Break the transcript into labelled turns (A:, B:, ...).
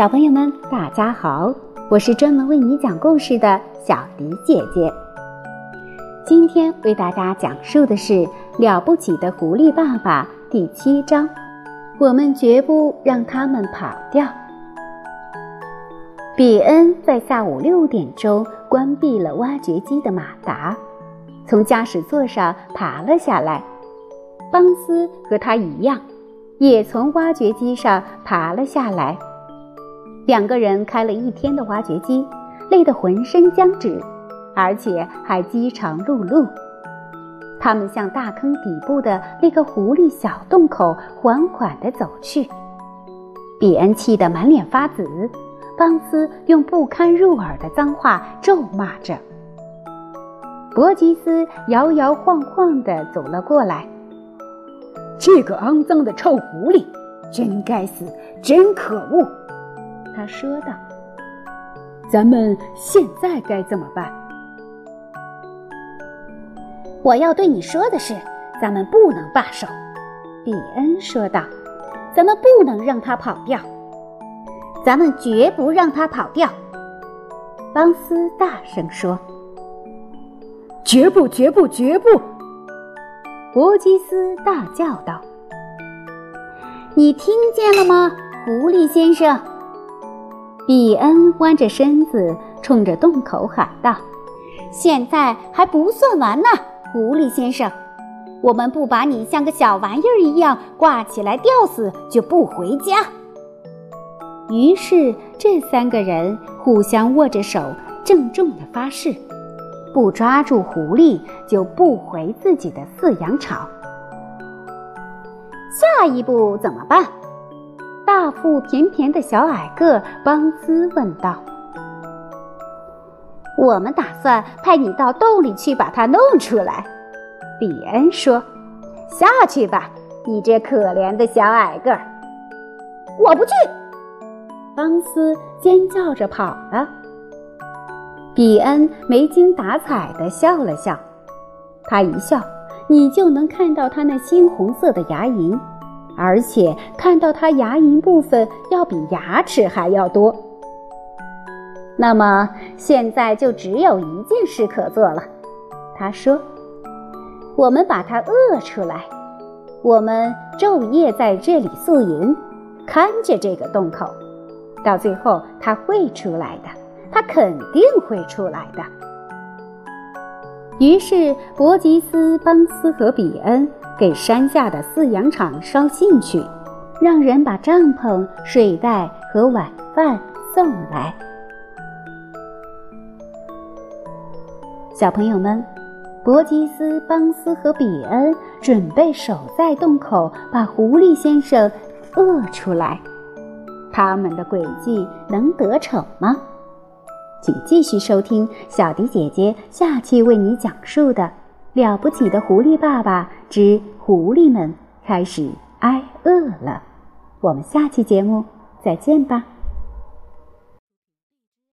A: 小朋友们，大家好，我是专门为你讲故事的小迪姐姐。今天为大家讲述的是《了不起的狐狸爸爸》第七章。我们绝不让他们跑掉。比恩在下午六点钟关闭了挖掘机的马达，从驾驶座上爬了下来。邦斯和他一样，也从挖掘机上爬了下来。两个人开了一天的挖掘机，累得浑身僵直，而且还饥肠辘辘。他们向大坑底部的那个狐狸小洞口缓缓地走去。比恩气得满脸发紫，邦斯用不堪入耳的脏话咒骂着。伯吉斯摇摇晃晃地走了过来。
B: 这个肮脏的臭狐狸，真该死，真可恶！他说道：“咱们现在该怎么办？”
C: 我要对你说的是，咱们不能罢手。”比恩说道，“咱们不能让他跑掉，咱们绝不让他跑掉。”
A: 邦斯大声说，“
B: 绝不，绝不，绝不！”
A: 伯基斯大叫道，“
C: 你听见了吗，狐狸先生？”
A: 比恩弯着身子冲着洞口喊道：“
C: 现在还不算完呢。”狐狸先生，我们不把你像个小玩意儿一样挂起来吊死，就不回家。
A: 于是，这三个人互相握着手，郑重地发誓：不抓住狐狸，就不回自己的饲养场。
C: 下一步怎么办？
A: 大腹便便的小矮个邦斯问道。
C: 我们打算派你到洞里去把它弄出来，比恩说：“下去吧，你这可怜的小矮个儿。”我不去！
A: 邦斯尖叫着跑了。比恩没精打采的笑了笑，他一笑，你就能看到他那猩红色的牙龈，而且看到他牙龈部分要比牙齿还要多。
C: 那么现在就只有一件事可做了，他说：“我们把它饿出来，我们昼夜在这里宿营，看着这个洞口，到最后它会出来的，它肯定会出来的。”
A: 于是伯吉斯、邦斯和比恩给山下的饲养场捎信去，让人把帐篷、睡袋和晚饭送来。小朋友们，伯吉斯、邦斯和比恩准备守在洞口，把狐狸先生饿出来。他们的诡计能得逞吗？请继续收听小迪姐姐下期为你讲述的《了不起的狐狸爸爸之狐狸们开始挨饿了》。我们下期节目再见吧。